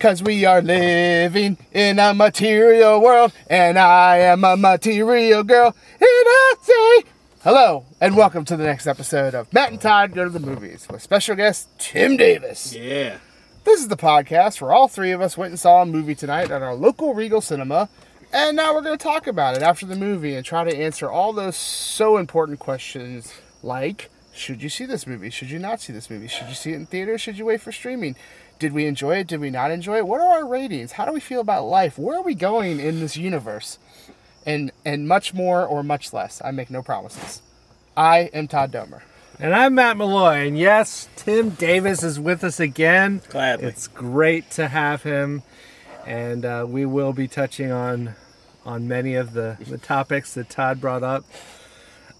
Cause we are living in a material world, and I am a material girl, and I say hello, and welcome to the next episode of Matt and Todd Go to the Movies with special guest Tim Davis. Yeah. This is the podcast where all three of us went and saw a movie tonight at our local Regal Cinema, and now we're going to talk about it after the movie and try to answer all those so important questions like should you see this movie? Should you not see this movie? Should you see it in theaters? Should you wait for streaming? Did we enjoy it? Did we not enjoy it? What are our ratings? How do we feel about life? Where are we going in this universe? And and much more or much less. I make no promises. I am Todd Domer. And I'm Matt Malloy, and yes, Tim Davis is with us again. Gladly. It's great to have him, and uh, we will be touching on on many of the, the topics that Todd brought up.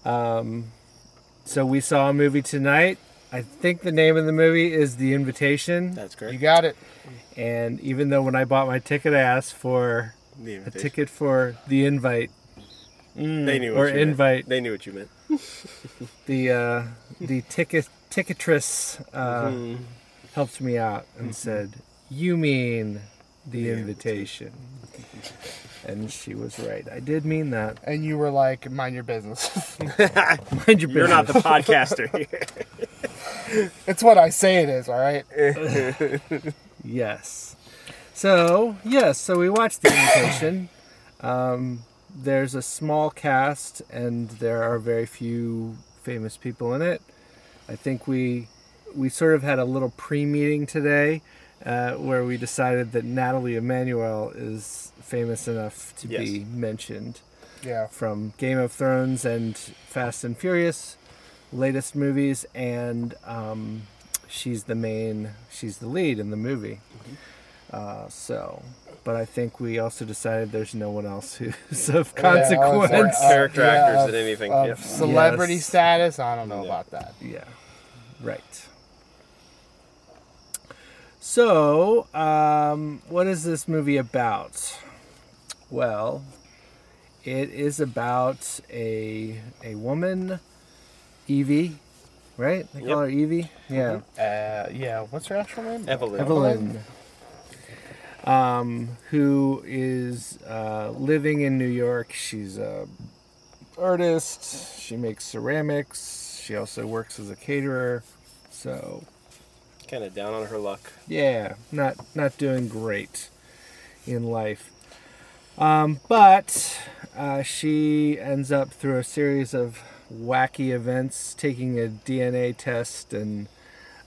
Um, so we saw a movie tonight. I think the name of the movie is The Invitation. That's correct. You got it. And even though when I bought my ticket, I asked for The a ticket for the invite, They knew or what you meant. invite. They knew what you meant. the uh, the ticket ticketress uh, Mhm. helped me out and said, "You mean the, The invitation?" and she was right. I did mean that. And you were like, mind your business. Mind your business. You're not the podcaster here. it's what I say it is, all right? yes. So yes, so we watched the invitation. um, there's a small cast, and there are very few famous people in it. I think we we sort of had a little pre-meeting today uh, where we decided that Nathalie Emmanuel is famous enough to be mentioned Yeah. from Game of Thrones and Fast and Furious latest movies, and um, she's the main, she's the lead in the movie. Uh, so, but I think we also decided there's no one else who's of Yeah, I was consequence. like, uh, Character yeah, actors of- and anything, Of yeah. celebrity Yes. status, I don't know Yeah. about that. Yeah, right. So, um, what is this movie about? Well, it is about a a woman, Evie, right? They call her Evie. Yeah, Uh, yeah, what's her actual name? Evelyn. Evelyn. Um, who is uh, living in New York? She's a artist. She makes ceramics. She also works as a caterer. So Kind of down on her luck. yeah, not not doing great in life. Um, but uh, she ends up through a series of wacky events, taking a DNA test, and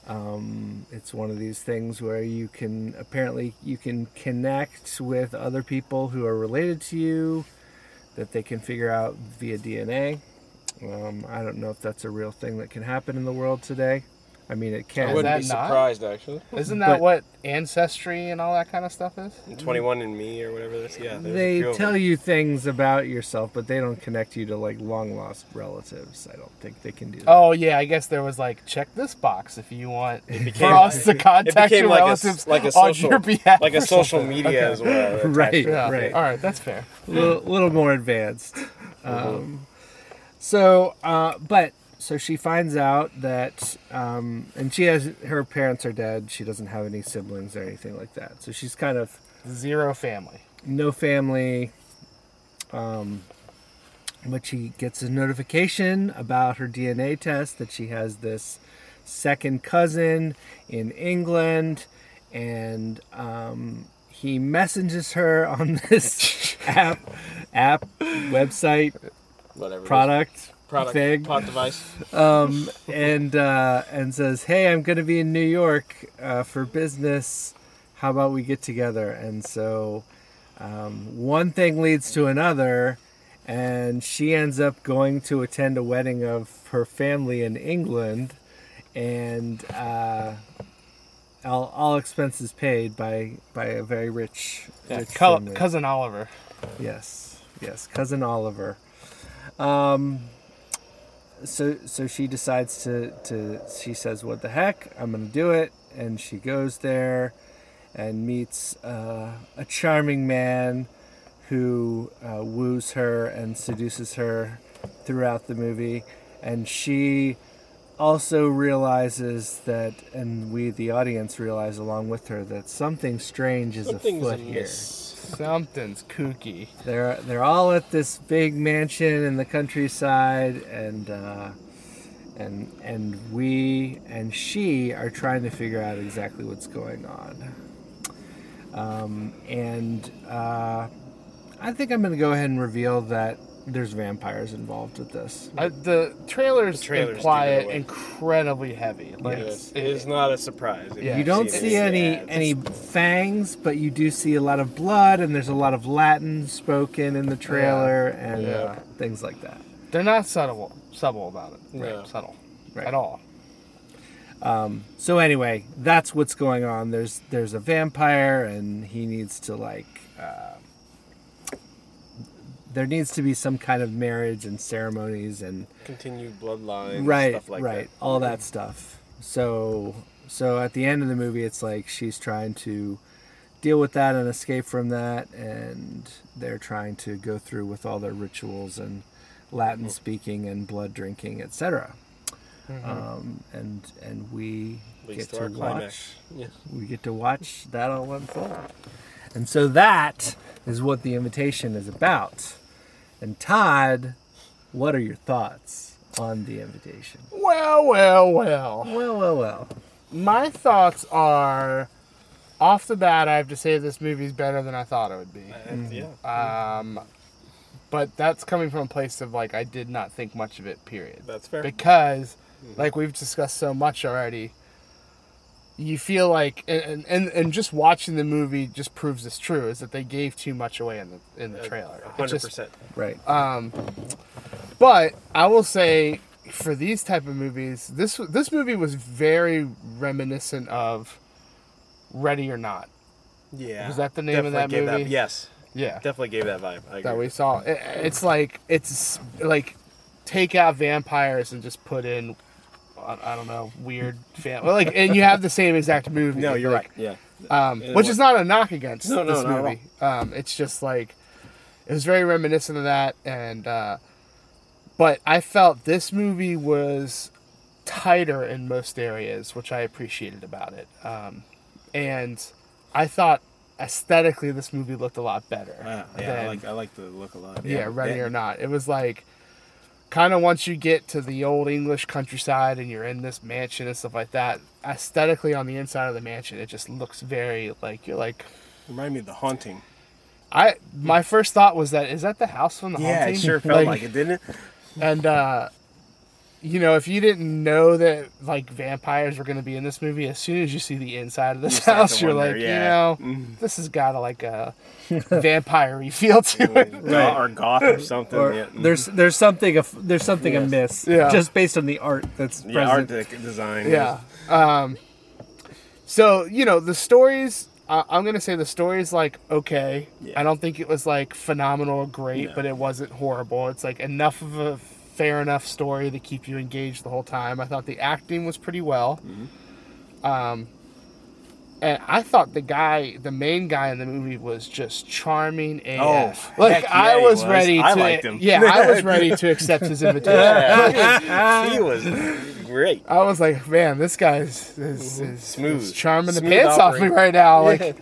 um, it's one of these things where you can apparently you can connect with other people who are related to you that they can figure out via DNA. Um, I don't know if that's a real thing that can happen in the world today. I mean, it can. I wouldn't that be not? surprised, actually. Isn't that But- what ancestry and all that kind of stuff is? 21 and Me or whatever this. Yeah. they tell you things about yourself, but they don't connect you to like long lost relatives. I don't think they can do that. Oh yeah, I guess there was like check this box if you want became- for us to contact your like a s- relatives like a on your behalf, Like a social media Okay. as well. Right. Yeah. Right. All right, that's fair. a little, little more advanced. Um, so, uh, but so she finds out that, um, and she has her parents are dead. She doesn't have any siblings or anything like that. So she's kind of Zero family. no family. Um, but she gets a notification about her DNA test that she has this second cousin in England, and um, he messages her on this app, app, website, Whatever. product, Product. thing, Pod device. um, and uh, and says, "Hey, I'm going to be in New York uh, for business. How about we get together?" And so, um, one thing leads to another, and she ends up going to attend a wedding of her family in England, and uh, all, all expenses paid by by a very rich, Yeah, rich co- cousin Oliver. Yes, yes, cousin Oliver. Um, so so she decides to to she says, "What the heck? I'm gonna do it," and she goes there and meets uh, a charming man who uh, woos her and seduces her throughout the movie, and she also realizes that, and we, the audience, realize along with her that something strange is Something's afoot here. Something's kooky. They're they're all at this big mansion in the countryside, and uh, and and we and she are trying to figure out exactly what's going on. Um, and uh, I think I'm going to go ahead and reveal that there's vampires involved with this. Uh, the trailers, The trailers imply it it away. incredibly heavy. Like, Yes, it is not a surprise. Yeah. you've don't see any Yeah, any fangs, but you do see a lot of blood, and there's a lot of Latin spoken in the trailer, and Yeah. Uh, things like that. they're not subtle, subtle about it. No. Right, subtle Right. at all. So anyway, that's what's going on. There's there's a vampire, and he needs to like. Uh, there needs to be some kind of marriage and ceremonies and Continued bloodline, right, stuff like right, that. all that stuff. So so at the end of the movie, it's like she's trying to deal with that and escape from that, and they're trying to go through with all their rituals and Latin speaking and blood drinking, etc. Um, and and we Leads get to to watch. Yes. we get to watch that all unfold. And so that is what the invitation is about. And Todd, what are your thoughts on the invitation? Well, well, well. Well, well, well. My thoughts are, off the bat, I have to say this movie's better than I thought it would be. And, yeah, Um, but that's coming from a place of like I did not think much of it. Period. that's fair. because like we've discussed so much already you feel like and, and and just watching the movie just proves this true is that they gave too much away in the in the trailer It hundred just- percent. Right. um but i will say for these type of movies this this movie was very reminiscent of ready or not Yeah. Was that the name of that Definitely gave movie? yes, yeah definitely gave that vibe. I agree. that we saw It- it's like it's like take out vampires and just put in I I don't know weird well, like and you have the same exact movie no, you're like, right. Yeah. um, which is not a knock against No, no, this movie um, it's just like it was very reminiscent of that and uh, but I felt this movie was tighter in most areas which I appreciated about it um, and I thought aesthetically this movie looked a lot better yeah, I like I like the look a lot. yeah, ready or not. It was like kind of once you get to the old English countryside and you're in this mansion and stuff like that. Aesthetically, on the inside of the mansion, it just looks very like you're like. Remind me of the haunting. I my first thought was that is that the house from the Yeah, haunting? it sure felt like, it, didn't it? And uh, you know, if you didn't know that like vampires were going to be in this movie, as soon as you see the inside of this start to house, you're wonder, like, yeah. you know, this has got a, like a vampire feel to it. Go- or goth or something. Or yeah. there's there's something there's something Yes. amiss Yeah. just based on the art that's yeah, art present. de- design. Yeah. Um, so you know the stories. Uh, I'm gonna say the story's like okay. Yeah. I don't think it was like phenomenal or great, No. but it wasn't horrible. It's like enough of a fair enough story to keep you engaged the whole time. I thought the acting was pretty well. Mm-hmm. Um, and I thought the guy, the main guy in the movie, was just charming AF. Oh, like yeah, I was, was. ready to. I liked him. Yeah, I was ready to accept his invitation. Yeah, he was great. I was like, man, this guy's is, is Smooth. is charming the Smooth pants off me right now. Like, Yeah.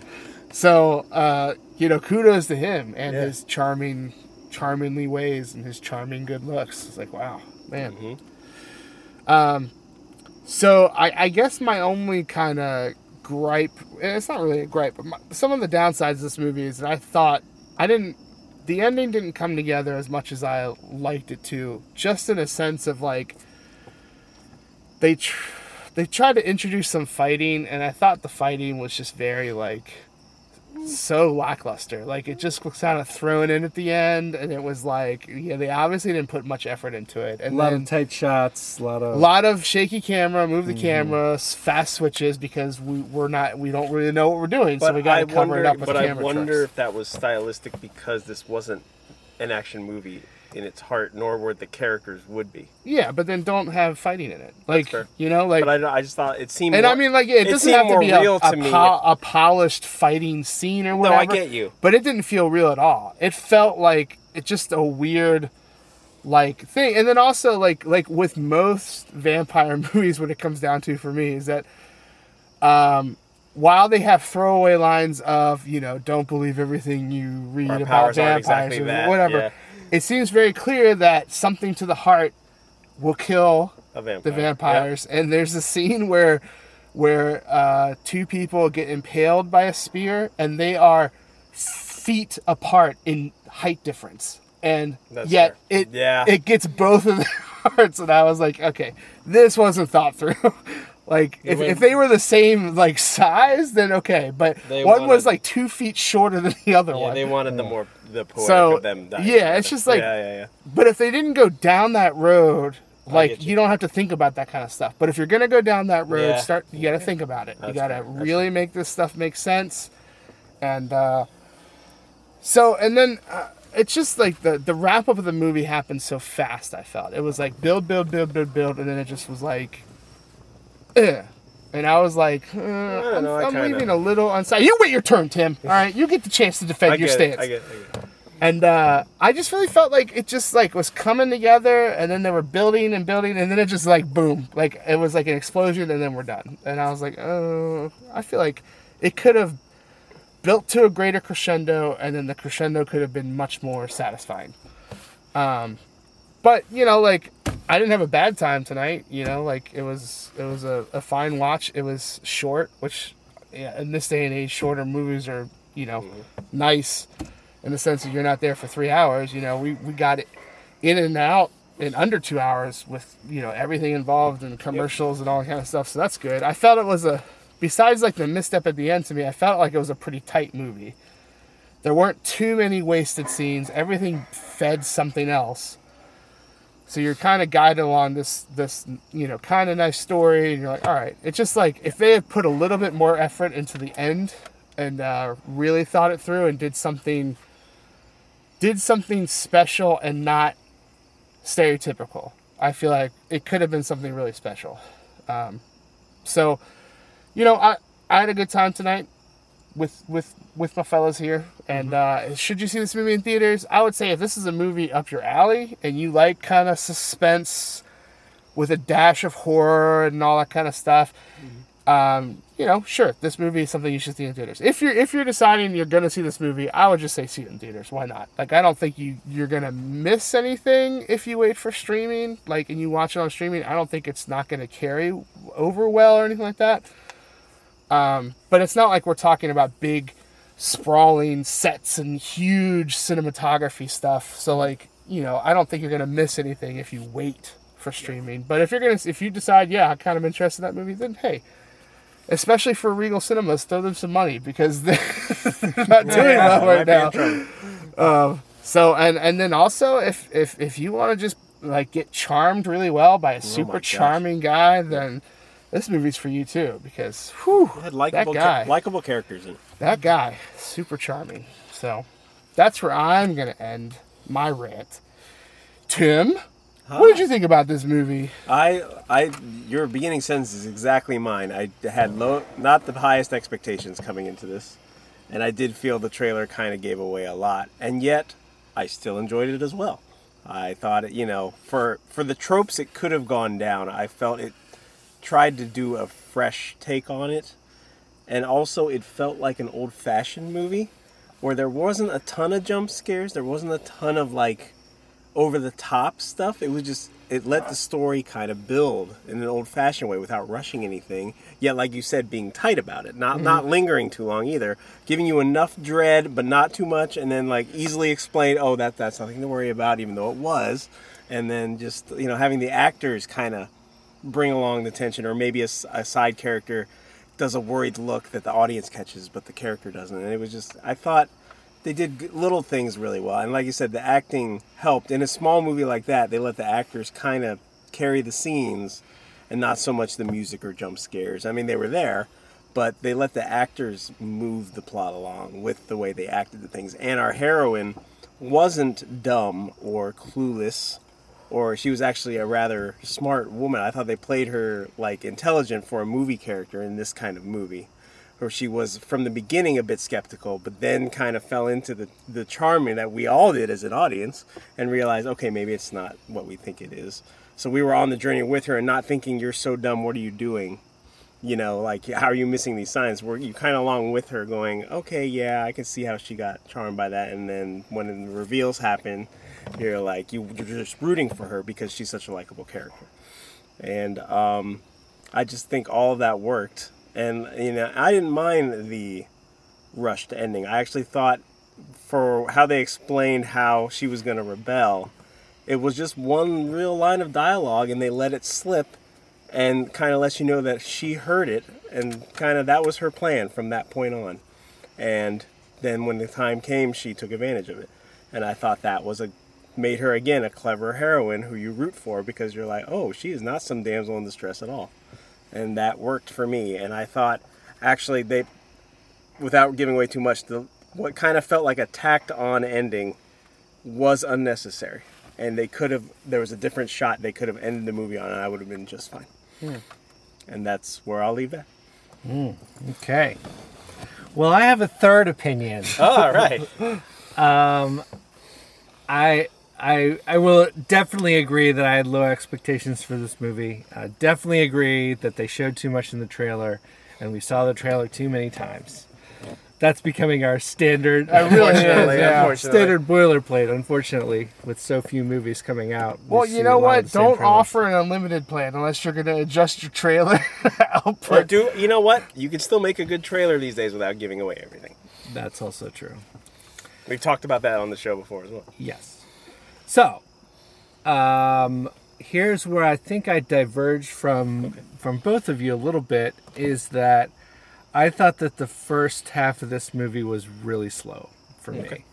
so uh, you know, kudos to him and his charming, charmingly ways and his charming good looks. It's like, wow, man. Mhm. Um, so I, I guess my only kind of gripe, it's not really a gripe, but my, some of the downsides of this movie is that I thought I didn't. The ending didn't come together as much as I liked it to, just in a sense of like they tr- they tried to introduce some fighting, and I thought the fighting was just very like so lackluster. Like it just was kind of thrown in at the end, and it was like yeah, they obviously didn't put much effort into it. And a lot then, of tight shots, a lot of a of lot of shaky camera, move the mm-hmm. camera, fast switches because we we're not we don't really know what we're doing, so we got to I cover wonder, it up with but I wonder tricks. if that was stylistic because this wasn't an action movie in its heart, nor were the characters would be. Yeah, but then don't have fighting in it, like you know, like. But I, I just thought it seemed. and more, I mean, like, it, it doesn't have to be a, real a, to me po- a polished fighting scene or whatever. no. I get you. but it didn't feel real at all. It felt like it just a weird, like thing. And then also like like with most vampire movies, what it comes down to for me is that um, while they have throwaway lines of you know don't believe everything you read about vampires exactly or whatever, yeah. It seems very clear that something to the heart will kill vampire. the vampires. And there's a scene where where uh, two people get impaled by a spear, and they are feet apart in height difference. And That's yet fair. it Yeah. it gets both of their hearts, and I was like, okay, this wasn't thought through. Like if, if they were the same like size, then okay. But They one was like two feet shorter than the other Yeah, one. they wanted the more the poetic So, of them dying. yeah, it's just like- yeah, yeah, yeah. But if they didn't go down that road, like you. you. don't have to think about that kind of stuff. But if you're gonna go down that road, Yeah. start you got to think about it. you got to fair. That's really make this stuff make sense. And uh, so, and then uh, it's just like the the wrap up of the movie happened so fast. I felt it was like build, build, build, build, build, and then it just was like, Ugh. and I was like, uh, I'm, know, I I'm leaving a little unsatisfied. You wait your turn, Tim. All right, you get the chance to defend I your stance it. I get it. I get it. and uh, I just really felt like it just like was coming together, and then they were building and building, and then it just like boom, like it was like an explosion, and then we're done. And I was like, oh, I feel like it could have built to a greater crescendo, and then the crescendo could have been much more satisfying. Um, but you know, like I didn't have a bad time tonight. You know, like it was it was a, a fine watch. It was short, which yeah, in this day and age, shorter movies are you know mm-hmm. nice in the sense that you're not there for three hours. You know, we, we got it in and out in under two hours with, you know, everything involved and commercials and all that kind of stuff. So that's good. I felt it was a, besides like the misstep at the end to me, I felt like it was a pretty tight movie. There weren't too many wasted scenes. Everything fed something else. So you're kind of guided along this, this, you know, kind of nice story, and you're like, all right. It's just like if they had put a little bit more effort into the end, and uh, really thought it through and did something did something special and not stereotypical. I feel like it could have been something really special. Um, so, you know, I I had a good time tonight with with with my fellas here. And uh, should you see this movie in theaters? I would say if this is a movie up your alley and you like kind of suspense with a dash of horror and all that kind of stuff, um, you know, sure, this movie is something you should see in theaters. If you're if you're deciding you're gonna see this movie, I would just say see it in theaters. Why not? Like I don't think you you're gonna miss anything if you wait for streaming. Like and you watch it on streaming, I don't think it's not gonna carry over well or anything like that. Um, but it's not like we're talking about big, sprawling sets and huge cinematography stuff. So like you know, I don't think you're gonna miss anything if you wait for streaming. But if you're gonna if you decide, yeah, I'm kind of interested in that movie, then hey especially for Regal Cinemas, throw them some money because they're not doing Yeah, well right might be in now. Um, so and and then also if if if you want to just like get charmed really well by a super Oh my charming guy, then this movie's for you too because whew, It had likable, that guy, likable characters in. it. that guy, super charming. So that's where I'm gonna end my rant. Tim, what did you think about this movie? I, I, your beginning sentence is exactly mine. I had low, not the highest expectations coming into this, and I did feel the trailer kind of gave away a lot, and yet I still enjoyed it as well. I thought, it, you know, for for the tropes it could have gone down. I felt it tried to do a fresh take on it, and also it felt like an old-fashioned movie where there wasn't a ton of jump scares. There wasn't a ton of like over the top stuff. It was just it let the story kind of build in an old fashioned way without rushing anything. Yet, like you said, being tight about it, not mm-hmm. not lingering too long either, giving you enough dread but not too much, and then like easily explain, oh that that's nothing to worry about, even though it was, and then just you know having the actors kind of bring along the tension, or maybe a side character does a worried look that the audience catches, but the character doesn't, and it was just I thought they did little things really well. And like you said, the acting helped. In a small movie like that, they let the actors kind of carry the scenes and not so much the music or jump scares. I mean, they were there, but they let the actors move the plot along with the way they acted the things. And our heroine wasn't dumb or clueless. Or she was actually a rather smart woman. I thought they played her like intelligent for a movie character in this kind of movie where she was from the beginning a bit skeptical, but then kind of fell into the the charming that we all did as an audience, and realized, okay, maybe it's not what we think it is. So we were on the journey with her, and not thinking you're so dumb. What are you doing? You know, like how are you missing these signs? Were you kind of along with her, going, okay, yeah, I can see how she got charmed by that, and then when the reveals happen, you're like you, you're just rooting for her because she's such a likable character, and um, I just think all of that worked, and you know, I didn't mind the rushed ending. I actually thought for how they explained how she was going to rebel, it was just one real line of dialogue, and they let it slip and kind of lets you know that she heard it and kind of that was her plan from that point on. And then when the time came she took advantage of it. And i thought that was a made her again a clever heroine who you root for because you're like oh she is not some damsel in distress at all and that worked for me and i thought actually they without giving away too much the what kind of felt like a tacked on ending was unnecessary and they could have there was a different shot they could have ended the movie on and i would have been just fine hmm. and that's where I'll leave that. Hmm. Okay. Well, I have a third opinion. All right. Um, I I I will definitely agree that I had low expectations for this movie. I definitely agree that they showed too much in the trailer, and we saw the trailer too many times. That's becoming our standard. It really is, Unfortunately, yeah. unfortunately. Standard boilerplate, unfortunately, with so few movies coming out. we Well, you know what? Don't premise. offer an unlimited plan unless you're going to adjust your trailer Or output. do you know what? You can still make a good trailer these days without giving away everything. That's also true. We've talked about that on the show before as well. Yes. So, um, here's where I think I diverged from from both of you a little bit. Is that I thought that the first half of this movie was really slow for me.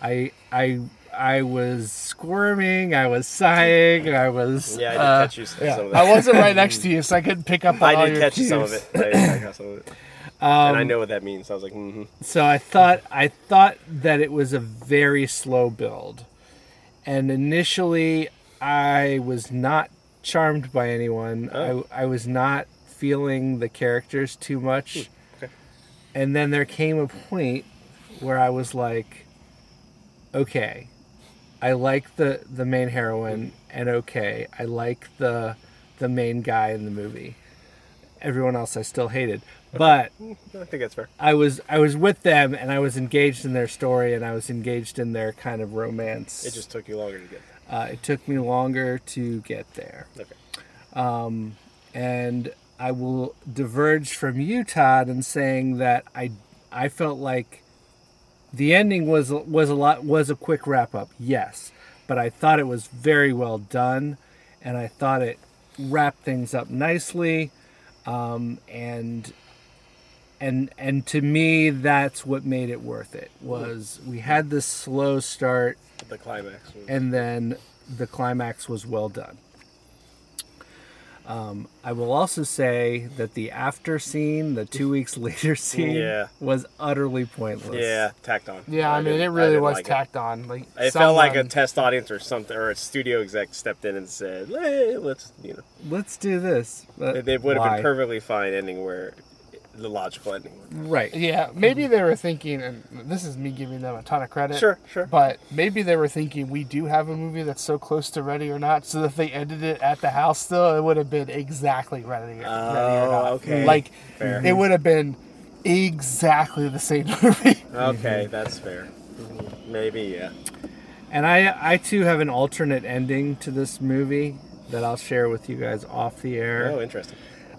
I I I was squirming. I was sighing. I was. Yeah, I did uh, catch you some Yeah. of that. I wasn't right next to you, so I couldn't pick up all I did your catch some of it. I did catch some of it. and I know what that means. I was like, mm-hmm. So I thought I thought that it was a very slow build. And initially I was not charmed by anyone. Oh. I I was not feeling the characters too much. Hmm, okay. And then there came a point where I was like okay. I like the the main heroine hmm. and okay. I like the the main guy in the movie. Everyone else I still hated. But I think that's fair. I was I was with them and I was engaged in their story and I was engaged in their kind of romance. It just took you longer to get uh, it took me longer to get there, there. Okay. and I will diverge from you, Todd, in saying that I I felt like the ending was was a lot was a quick wrap up, yes, but I thought it was very well done, and I thought it wrapped things up nicely, um, and and and to me that's what made it worth it was we had this slow start The climax. Was, and then the climax was well done. Um, I will also say that the after scene, the two weeks later scene, Yeah. was utterly pointless. yeah, tacked on. Yeah, I mean, it really was like it. tacked on. Like It felt like a test audience or something, or a studio exec stepped in and said, hey, "Let's," you know, Let's do this. But they would have been perfectly fine ending where the logical ending. Right. Yeah, maybe they were thinking, and this is me giving them a ton of credit. Sure, sure. But maybe they were thinking we do have a movie that's so close to ready or not, so if they ended it at the house still, it would have been exactly ready, ready or Oh, not. okay. Like Fair. it would have been exactly the same movie. Okay, that's fair. Maybe, yeah. And I, I too have an alternate ending to this movie that I'll share with you guys off the air. Oh, interesting.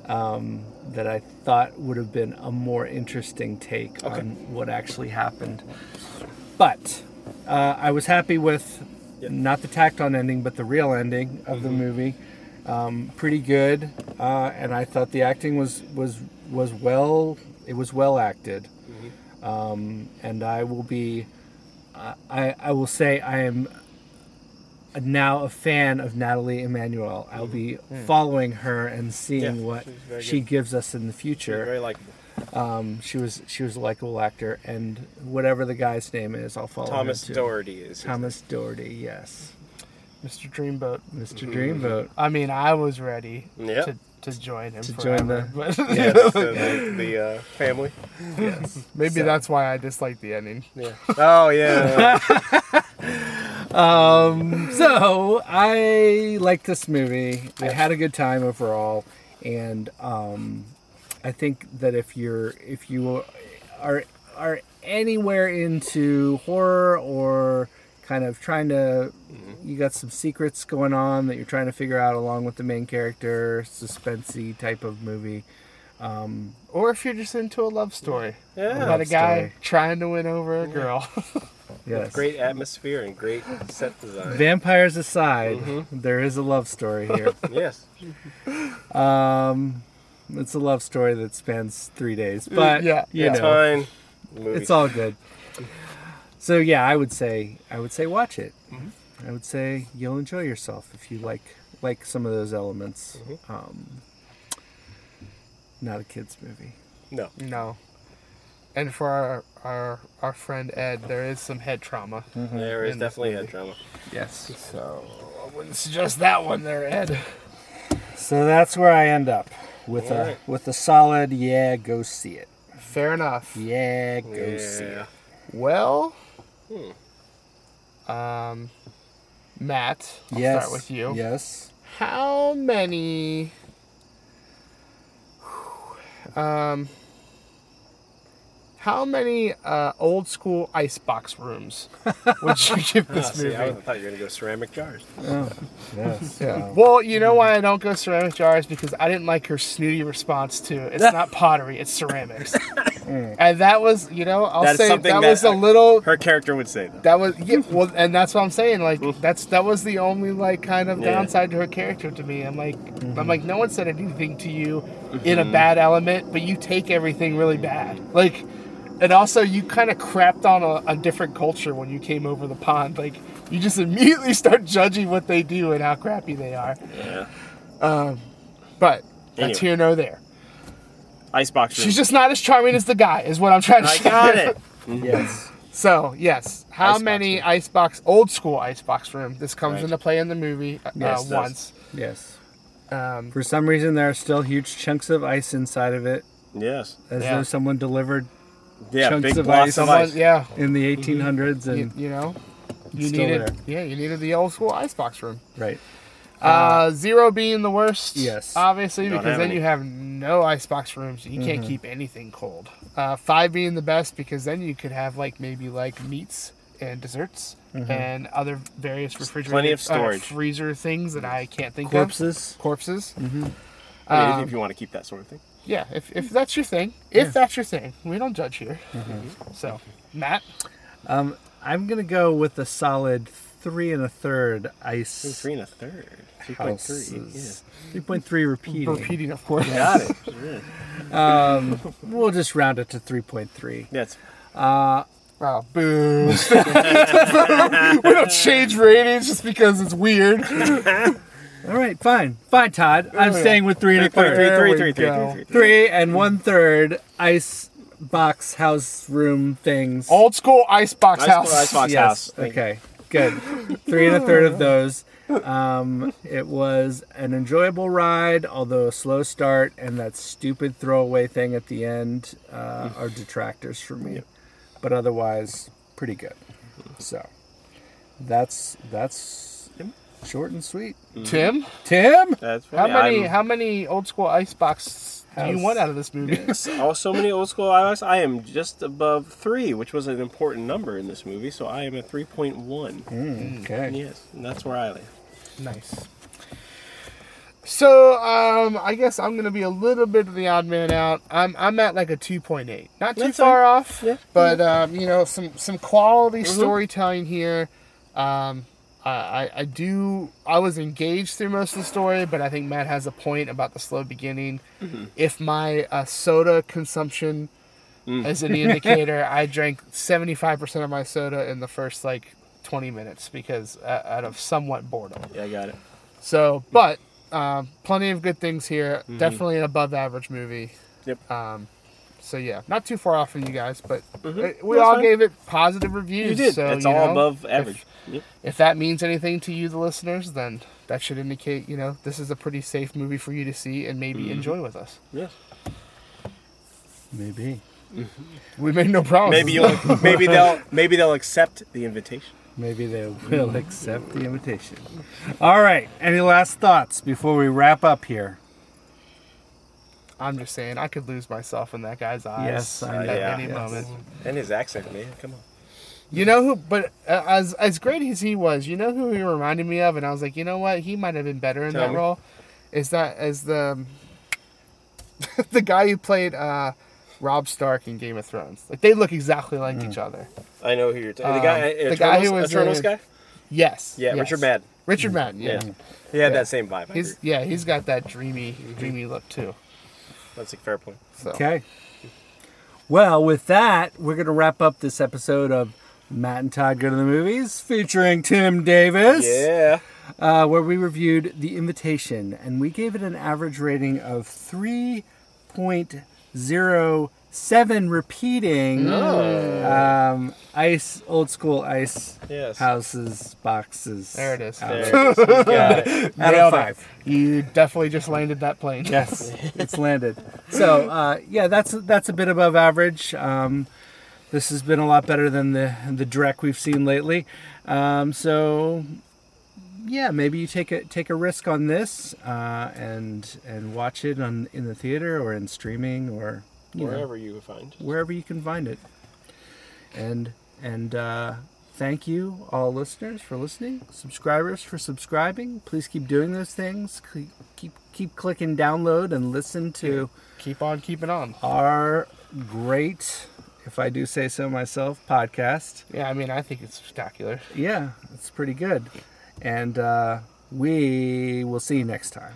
That I thought would have been a more interesting take Okay. on what actually happened. But uh, I was happy with not the tacked on ending, but the real ending of the movie. Um, pretty good, uh, and I thought the acting was was was well. It was well acted, um, and I will be. Uh, I I will say I am now a fan of Nathalie Emmanuel. I'll be following her and seeing Yeah, what she good. gives us in the future. Very likable. Um, she was she was a likable actor, and whatever the guy's name is, I'll follow Thomas him too. Thomas Doherty is. his Thomas Doherty, yes, Mr. Dreamboat. Mr. Mm-hmm. Dreamboat. I mean, I was ready Yep. to to join him. To forever, join the- but Yes. the, the, the uh, family. maybe So- that's why I dislike the ending. Yeah. Oh yeah. Um, so I like this movie. I had a good time overall, and um, I think that if you're if you are are anywhere into horror or kind of trying to you got some secrets going on that you're trying to figure out along with the main character suspensey type of movie Or if you're just into a love story yeah. about a guy story. trying to win over a girl. yes Great atmosphere and great set design. vampires aside there is a love story here yes. Um, it's a love story that spans three days, but Yeah, you yeah. know, Fine. Movie. it's all good. So yeah, I would say I would say watch it. Mm-hmm. I would say you'll enjoy yourself if you like like some of those elements. Mm-hmm. Um, not a kids movie. no. no. And for our, our our friend Ed, there is some head trauma. There is In this definitely head trauma. Yes. So I wouldn't suggest that one there, Ed. So that's where I end up with a Alright. with a solid yeah. Go see it. Fair enough. Yeah, go see it. Well, Hmm. um, Matt, I'll yes. start with you. Yes. How many? Um, how many uh, old school icebox rooms would you give Ah, this see, movie? I thought you were gonna go ceramic jars. Oh, yes. Yeah. Well, you know why I don't go ceramic jars because I didn't like her snooty response to it's not pottery, it's ceramics, and that was you know I'll That is say something that that was a I- little Her character would say that. that was yeah well and that's what I'm saying like that's that was the only like kind of Yeah. downside to her character to me. I'm like I'm like no one said anything to you in a bad element, but you take everything really bad like. And also, you kind of crapped on a, a different culture when you came over the pond. Like, you just immediately start judging what they do and how crappy they are. Yeah. Um, But that's Anyway. here nor there. Icebox room. She's just not as charming as the guy, is what I'm trying to I say. got it. Yes. So yes, how Icebox many room. icebox, old school icebox room? This comes Right. into play in the movie uh, Yes, it does. once. Yes. Um, For some reason, there are still huge chunks of ice inside of it, Yes. as Yeah. though someone delivered Yeah. Chunks big of blocks ice. of ice. yeah, in the 1800s, and you, you know, you still needed, there. yeah, you needed the old school icebox room. right. Uh, zero being the worst. Yes. obviously, Don't because then any. you have no icebox rooms. You can't Mm-hmm. keep anything cold. Uh, five being the best because then you could have like maybe like meats and desserts Mm-hmm. and other various refrigerator, plenty of uh, freezer things that I can't think of. Corpses. of. Corpses. I mean, Um, if you want to keep that sort of thing. Yeah, if, if that's your thing, if Yeah. that's your thing, we don't judge here. Mm-hmm. So, Matt, Um, I'm gonna go with a solid three and a third ice. Three and a third. Three point three. Yeah. Three point three repeating. repeating, of course. Got it. Um, we'll just round it to three point three. That's Wow, boo. we don't change ratings just because it's weird. All right, fine, fine, Todd. I'm yeah. staying with three and a three, third. three, There three, we three, three, go. three, three. Three and one third ice box house room things. Old school icebox Ice- house. Icebox house. yes. Okay. Good. Three and a third of those. Um, it was an enjoyable ride, although a slow start, and that stupid throwaway thing at the end uh, are detractors for me. But otherwise, pretty good. So that's that's short and sweet. Tim, Tim, That's how funny. many I'm- how many old school icebox do you House. want out of this movie? Oh, so many old school iOS. I am just above three, which was an important number in this movie. So I am at three point one. okay. Yes, and that's where I live. nice. So, um, I guess I'm gonna be a little bit of the odd man out. I'm I'm at like a 2.8, not too That's far fine. off, Yeah. but um, you know, some some quality Mm-hmm. storytelling here. Um, I, I do. I was engaged through most of the story, but I think Matt has a point about the slow beginning. Mm-hmm. If my uh, soda consumption Mm. is any indicator, I drank 75% of my soda in the first like 20 minutes because uh, out of somewhat boredom. Yeah, I got it. So, but um, plenty of good things here. Definitely an above average movie. Mm-hmm. Yep. Um, so yeah, not too far off from you guys, but Mhm. uh, we That's all fine. gave it positive reviews. You did. So it's you all know, above if- average. Yep. If, that means anything to you, the listeners, then that should indicate, you know, this is a pretty safe movie for you to see and maybe Mm-hmm. enjoy with us. Yes. Maybe. We made no promises. Maybe you'll, maybe they'll maybe they'll accept the invitation. Maybe they will accept the invitation. All right. Any last thoughts before we wrap up here? I'm just saying, I could lose myself in that guy's eyes Yes, I at yeah. any Yes. moment. And his accent, man. Come on. You know who? But uh, as as great as he was, you know who he reminded me of, and I was like, you know what? He might have been better in Tell that me. role. Is that as the the guy who played uh, Robb Stark in Game of Thrones? Like they look exactly like each other. I know who you're talking. Um, the guy, the Eternals, guy who was Eternals in- guy. Yes. Yeah, yes. Richard Madden. Richard Madden. Yeah. Yeah, he had Yeah. that same vibe. He's yeah, he's got that dreamy, dreamy look too. That's a fair point. So Okay. Well, with that, we're going to wrap up this episode of Matt and Todd Go to the Movies featuring Tim Davis. Yeah. uh, where we reviewed The Invitation, and we gave it an average rating of 3.07, repeating um, ice, old school ice Yes. houses, boxes. There it is. There it is. He's got it. out Nailed of it. you definitely just landed that plane. Yes, it's landed. So uh, yeah, that's that's a bit above average. Um, this has been a lot better than the the Drek we've seen lately. Um, so yeah, maybe you take a take a risk on this uh, and and watch it on in the theater or in streaming or you know, Wherever you find. it. wherever you can find it. And and uh, thank you all listeners for listening, subscribers for subscribing. Please keep doing those things. Keep keep, keep clicking download and listen to Keep on keeping on. our great, if I do say so myself, podcast. Yeah, I mean, I think it's spectacular. Yeah, it's pretty good. And uh, we will see you next time.